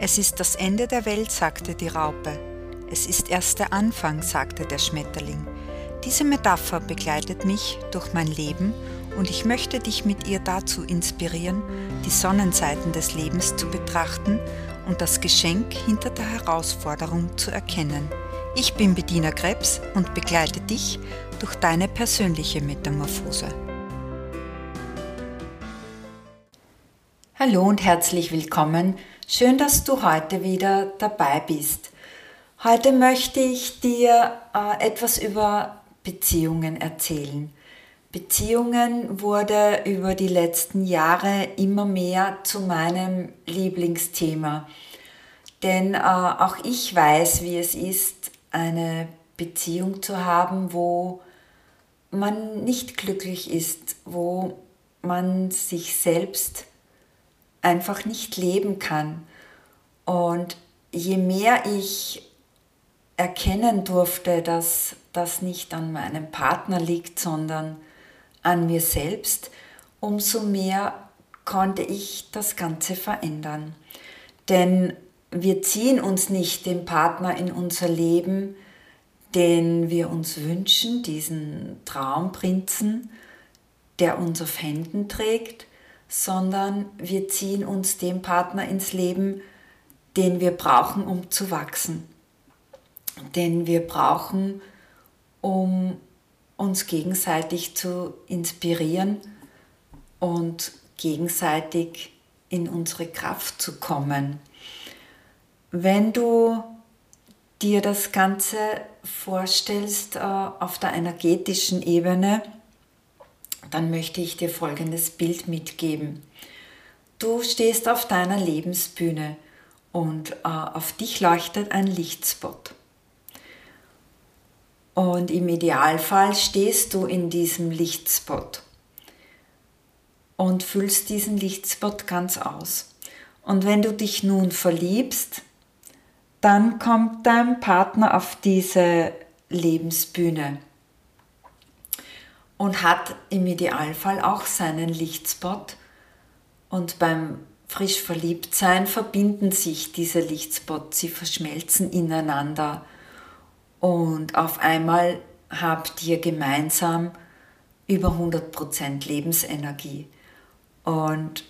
Es ist das Ende der Welt, sagte die Raupe. Es ist erst der Anfang, sagte der Schmetterling. Diese Metapher begleitet mich durch mein Leben und ich möchte dich mit ihr dazu inspirieren, die Sonnenseiten des Lebens zu betrachten und das Geschenk hinter der Herausforderung zu erkennen. Ich bin Bediener Krebs und begleite dich durch deine persönliche Metamorphose. Hallo und herzlich willkommen. Schön, dass du heute wieder dabei bist. Heute möchte ich dir äh, etwas über Beziehungen erzählen. Beziehungen wurde über die letzten Jahre immer mehr zu meinem Lieblingsthema. Denn äh, auch ich weiß, wie es ist, eine Beziehung zu haben, wo man nicht glücklich ist, wo man sich selbst einfach nicht leben kann. Und je mehr ich erkennen durfte, dass das nicht an meinem Partner liegt, sondern an mir selbst, umso mehr konnte ich das Ganze verändern. Denn wir ziehen uns nicht den Partner in unser Leben, den wir uns wünschen, diesen Traumprinzen, der uns auf Händen trägt, sondern wir ziehen uns den Partner ins Leben, den wir brauchen, um zu wachsen, den wir brauchen, um uns gegenseitig zu inspirieren und gegenseitig in unsere Kraft zu kommen. Wenn du dir das Ganze vorstellst äh, auf der energetischen Ebene, dann möchte ich dir folgendes Bild mitgeben. Du stehst auf deiner Lebensbühne und äh, auf dich leuchtet ein Lichtspot. Und im Idealfall stehst du in diesem Lichtspot und füllst diesen Lichtspot ganz aus. Und wenn du dich nun verliebst, dann kommt dein Partner auf diese Lebensbühne und hat im Idealfall auch seinen Lichtspot. Und beim frisch Verliebtsein verbinden sich diese Lichtspots, sie verschmelzen ineinander und auf einmal habt ihr gemeinsam über 100% Lebensenergie. Und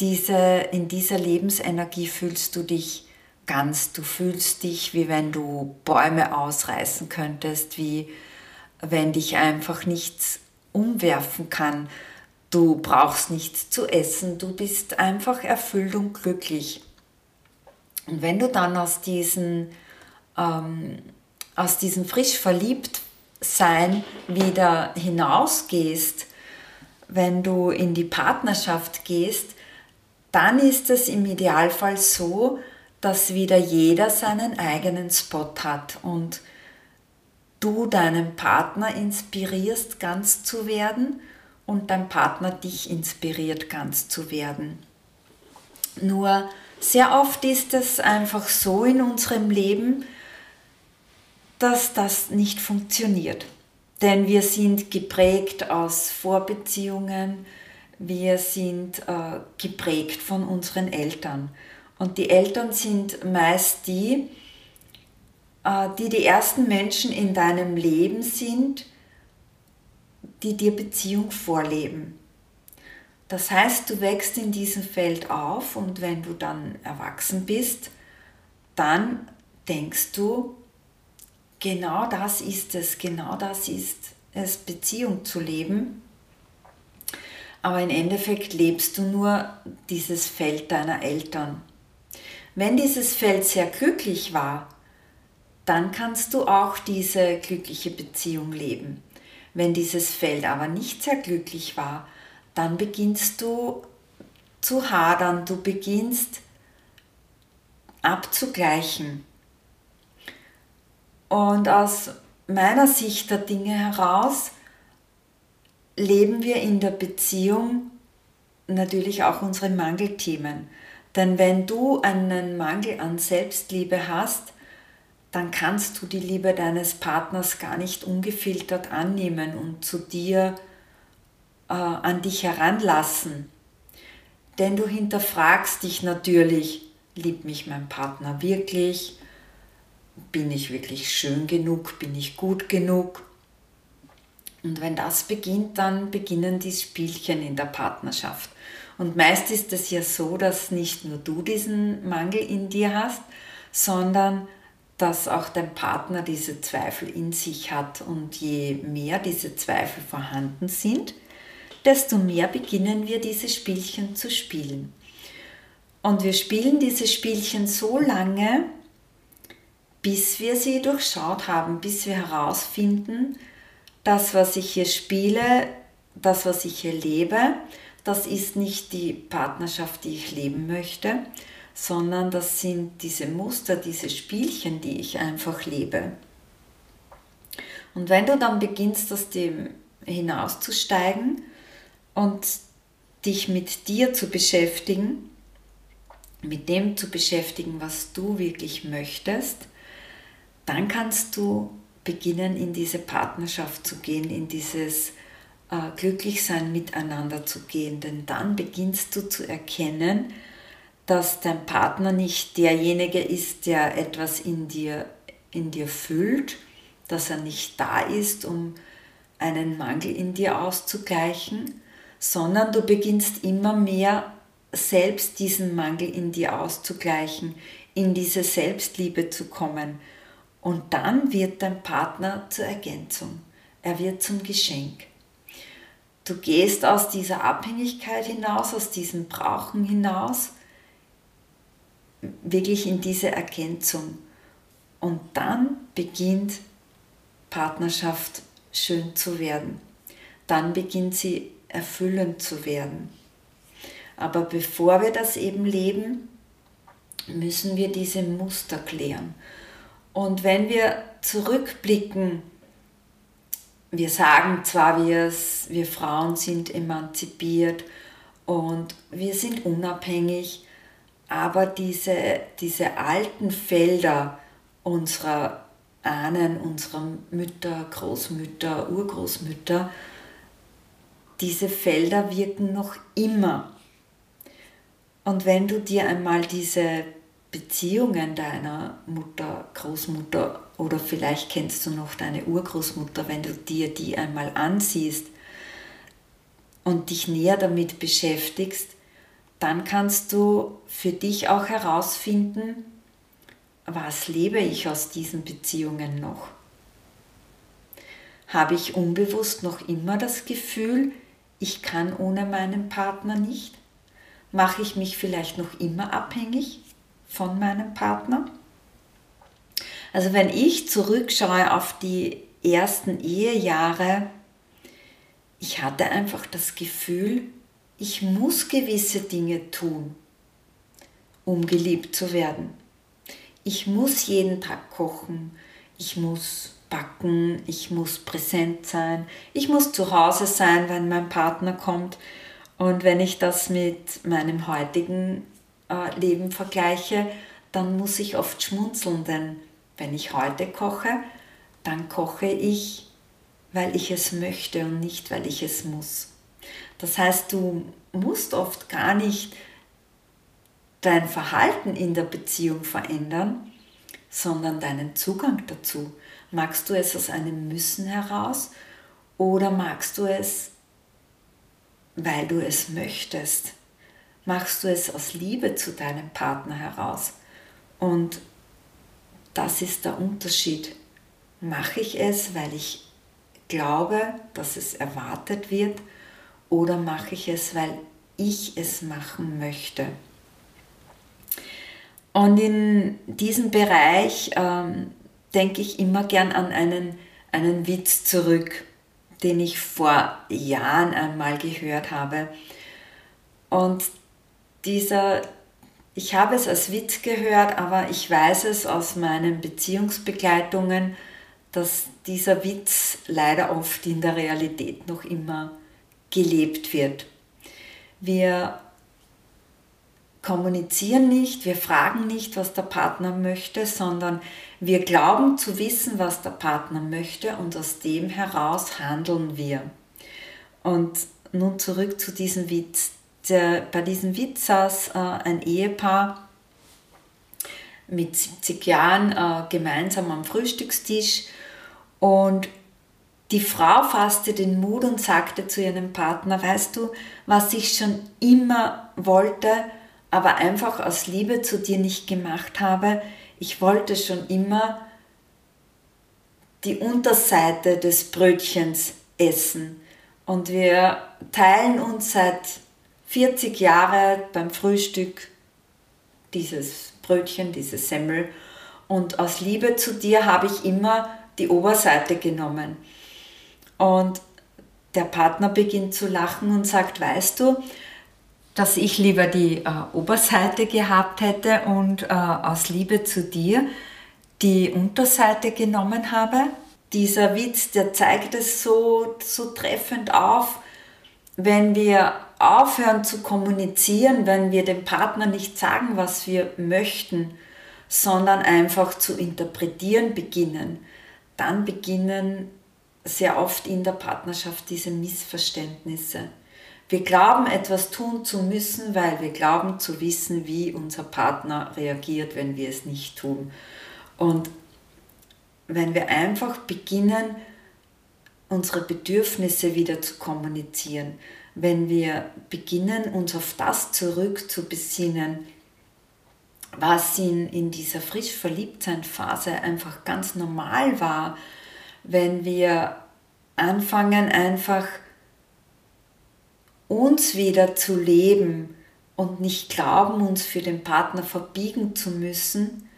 diese, in dieser Lebensenergie fühlst du dich ganz, du fühlst dich, wie wenn du Bäume ausreißen könntest, wie wenn dich einfach nichts umwerfen kann. Du brauchst nichts zu essen, du bist einfach erfüllt und glücklich. Und wenn du dann aus diesen ähm, aus diesem frisch verliebt sein wieder hinausgehst, wenn du in die Partnerschaft gehst, dann ist es im Idealfall so, dass wieder jeder seinen eigenen Spot hat und du deinen Partner inspirierst, ganz zu werden und dein Partner dich inspiriert, ganz zu werden. Nur sehr oft ist es einfach so in unserem Leben, dass das nicht funktioniert. Denn wir sind geprägt aus Vorbeziehungen, wir sind äh, geprägt von unseren Eltern. Und die Eltern sind meist die, die die ersten Menschen in deinem Leben sind, die dir Beziehung vorleben. Das heißt, du wächst in diesem Feld auf und wenn du dann erwachsen bist, dann denkst du, genau das ist es, genau das ist es, Beziehung zu leben. Aber im Endeffekt lebst du nur dieses Feld deiner Eltern. Wenn dieses Feld sehr glücklich war, dann kannst du auch diese glückliche Beziehung leben. Wenn dieses Feld aber nicht sehr glücklich war, dann beginnst du zu hadern, du beginnst abzugleichen. Und aus meiner Sicht der Dinge heraus leben wir in der Beziehung natürlich auch unsere Mangelthemen. Denn wenn du einen Mangel an Selbstliebe hast, dann kannst du die Liebe deines Partners gar nicht ungefiltert annehmen und zu dir äh, an dich heranlassen. Denn du hinterfragst dich natürlich, Liebt mich mein Partner wirklich? Bin ich wirklich schön genug? Bin ich gut genug? Und wenn das beginnt, dann beginnen die Spielchen in der Partnerschaft. Und meist ist es ja so, dass nicht nur du diesen Mangel in dir hast, sondern dass auch dein Partner diese Zweifel in sich hat. Und je mehr diese Zweifel vorhanden sind, desto mehr beginnen wir diese Spielchen zu spielen. Und wir spielen diese Spielchen so lange, bis wir sie durchschaut haben, bis wir herausfinden, das, was ich hier spiele, das, was ich hier lebe, das ist nicht die Partnerschaft, die ich leben möchte, sondern das sind diese Muster, diese Spielchen, die ich einfach lebe. Und wenn du dann beginnst, aus dem hinauszusteigen und dich mit dir zu beschäftigen, mit dem zu beschäftigen, was du wirklich möchtest, dann kannst du beginnen, in diese Partnerschaft zu gehen, in dieses äh, Glücklichsein miteinander zu gehen. Denn dann beginnst du zu erkennen, dass dein Partner nicht derjenige ist, der etwas in dir, in dir füllt, dass er nicht da ist, um einen Mangel in dir auszugleichen, sondern du beginnst immer mehr selbst diesen Mangel in dir auszugleichen, in diese Selbstliebe zu kommen und dann wird dein Partner zur Ergänzung. Er wird zum Geschenk. Du gehst aus dieser Abhängigkeit hinaus, aus diesem Brauchen hinaus, wirklich in diese Ergänzung. Und dann beginnt Partnerschaft schön zu werden. Dann beginnt sie erfüllend zu werden. Aber bevor wir das eben leben, müssen wir diese Muster klären. Und wenn wir zurückblicken, wir sagen zwar, wir, wir Frauen sind emanzipiert und wir sind unabhängig, aber diese, diese alten Felder unserer Ahnen, unserer Mütter, Großmütter, Urgroßmütter, diese Felder wirken noch immer. Und wenn du dir einmal diese Beziehungen deiner Mutter, Großmutter oder vielleicht kennst du noch deine Urgroßmutter, wenn du dir die einmal ansiehst und dich näher damit beschäftigst, dann kannst du für dich auch herausfinden, was lebe ich aus diesen Beziehungen noch? Habe ich unbewusst noch immer das Gefühl, ich kann ohne meinen Partner nicht? Mache ich mich vielleicht noch immer abhängig? von meinem Partner. Also wenn ich zurückschaue auf die ersten Ehejahre, ich hatte einfach das Gefühl, ich muss gewisse Dinge tun, um geliebt zu werden. Ich muss jeden Tag kochen, ich muss backen, ich muss präsent sein, ich muss zu Hause sein, wenn mein Partner kommt. Und wenn ich das mit meinem heutigen äh, Leben vergleiche, dann muss ich oft schmunzeln, denn wenn ich heute koche, dann koche ich, weil ich es möchte und nicht, weil ich es muss. Das heißt, du musst oft gar nicht dein Verhalten in der Beziehung verändern, sondern deinen Zugang dazu. Magst du es aus einem Müssen heraus oder magst du es, weil du es möchtest? machst du es aus Liebe zu deinem Partner heraus. Und das ist der Unterschied. Mache ich es, weil ich glaube, dass es erwartet wird, oder mache ich es, weil ich es machen möchte? Und in diesem Bereich ähm, denke ich immer gern an einen, einen Witz zurück, den ich vor Jahren einmal gehört habe. Und dieser, ich habe es als Witz gehört, aber ich weiß es aus meinen Beziehungsbegleitungen, dass dieser Witz leider oft in der Realität noch immer gelebt wird. Wir kommunizieren nicht, wir fragen nicht, was der Partner möchte, sondern wir glauben zu wissen, was der Partner möchte und aus dem heraus handeln wir. Und nun zurück zu diesem Witz der, bei diesem Witz saß äh, ein Ehepaar mit 70 Jahren äh, gemeinsam am Frühstückstisch und die Frau fasste den Mut und sagte zu ihrem Partner, weißt du, was ich schon immer wollte, aber einfach aus Liebe zu dir nicht gemacht habe, ich wollte schon immer die Unterseite des Brötchens essen. Und wir teilen uns seit 40 Jahren beim Frühstück dieses Brötchen, diese Semmel. Und aus Liebe zu dir habe ich immer die Oberseite genommen. Und der Partner beginnt zu lachen und sagt, weißt du, dass ich lieber die äh, Oberseite gehabt hätte und äh, aus Liebe zu dir die Unterseite genommen habe. Dieser Witz, der zeigt es so, so treffend auf, wenn wir aufhören zu kommunizieren, wenn wir dem Partner nicht sagen, was wir möchten, sondern einfach zu interpretieren beginnen, dann beginnen sehr oft in der Partnerschaft diese Missverständnisse. Wir glauben, etwas tun zu müssen, weil wir glauben zu wissen, wie unser Partner reagiert, wenn wir es nicht tun. Und wenn wir einfach beginnen, unsere Bedürfnisse wieder zu kommunizieren, wenn wir beginnen, uns auf das zurückzubesinnen, was in, in dieser frisch Verliebtsein-Phase einfach ganz normal war, wenn wir anfangen einfach uns wieder zu leben und nicht glauben, uns für den Partner verbiegen zu müssen,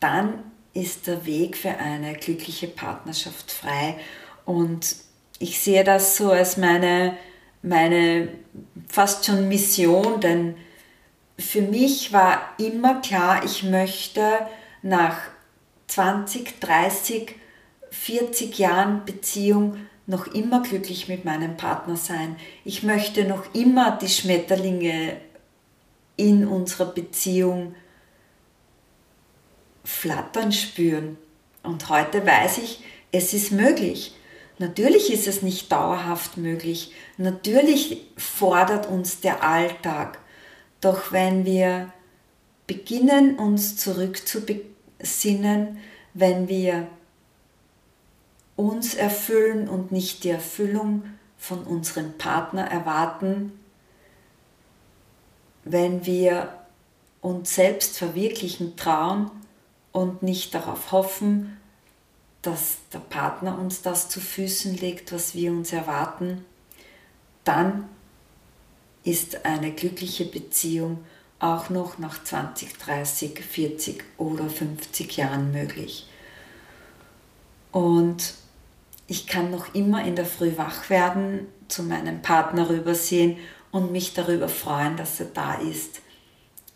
dann ist der Weg für eine glückliche Partnerschaft frei. Und ich sehe das so als meine, meine fast schon Mission, denn für mich war immer klar, ich möchte nach 20, 30, 40 Jahren Beziehung noch immer glücklich mit meinem Partner sein. Ich möchte noch immer die Schmetterlinge in unserer Beziehung flattern spüren. Und heute weiß ich, es ist möglich. Natürlich ist es nicht dauerhaft möglich. Natürlich fordert uns der Alltag. Doch wenn wir beginnen, uns zurückzubesinnen, wenn wir uns erfüllen und nicht die Erfüllung von unserem Partner erwarten, wenn wir uns selbst verwirklichen trauen und nicht darauf hoffen, dass der Partner uns das zu Füßen legt, was wir uns erwarten, dann ist eine glückliche Beziehung auch noch nach 20, 30, 40 oder 50 Jahren möglich. Und ich kann noch immer in der Früh wach werden, zu meinem Partner rübersehen und mich darüber freuen, dass er da ist.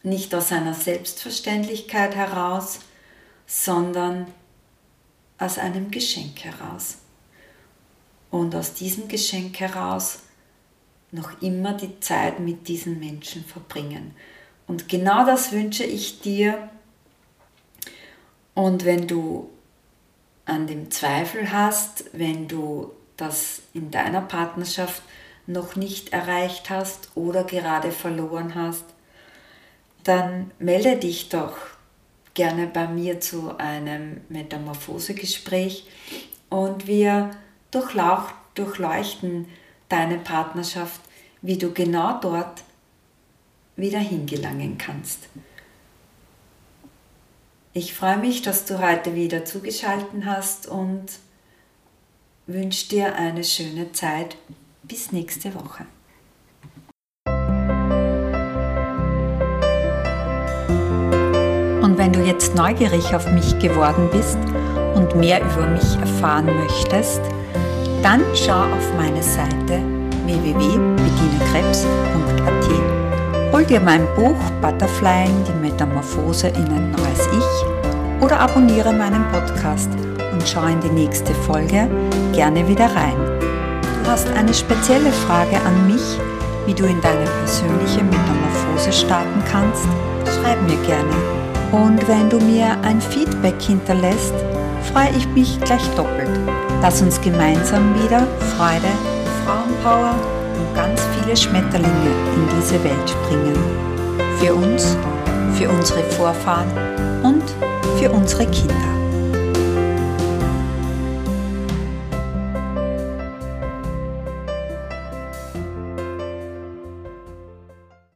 Nicht aus einer Selbstverständlichkeit heraus, sondern aus einem Geschenk heraus. Und aus diesem Geschenk heraus noch immer die Zeit mit diesen Menschen verbringen. Und genau das wünsche ich dir. Und wenn du an dem Zweifel hast, wenn du das in deiner Partnerschaft noch nicht erreicht hast oder gerade verloren hast, dann melde dich doch gerne bei mir zu einem Metamorphosegespräch und wir durchleuchten deine Partnerschaft, wie du genau dort wieder hingelangen kannst. Ich freue mich, dass du heute wieder zugeschaltet hast und wünsche dir eine schöne Zeit. Bis nächste Woche. Und wenn du jetzt neugierig auf mich geworden bist und mehr über mich erfahren möchtest, dann schau auf meine Seite www.bedinekrebs.at Hol dir mein Buch Butterflying, die Metamorphose in ein neues Ich oder abonniere meinen Podcast und schau in die nächste Folge gerne wieder rein. Du hast eine spezielle Frage an mich, wie du in deine persönliche Metamorphose starten kannst? Schreib mir gerne. Und wenn du mir ein Feedback hinterlässt, freue ich mich gleich doppelt. Lass uns gemeinsam wieder Freude, Frauenpower und ganz viele Schmetterlinge in diese Welt bringen. Für uns, für unsere Vorfahren und für unsere Kinder.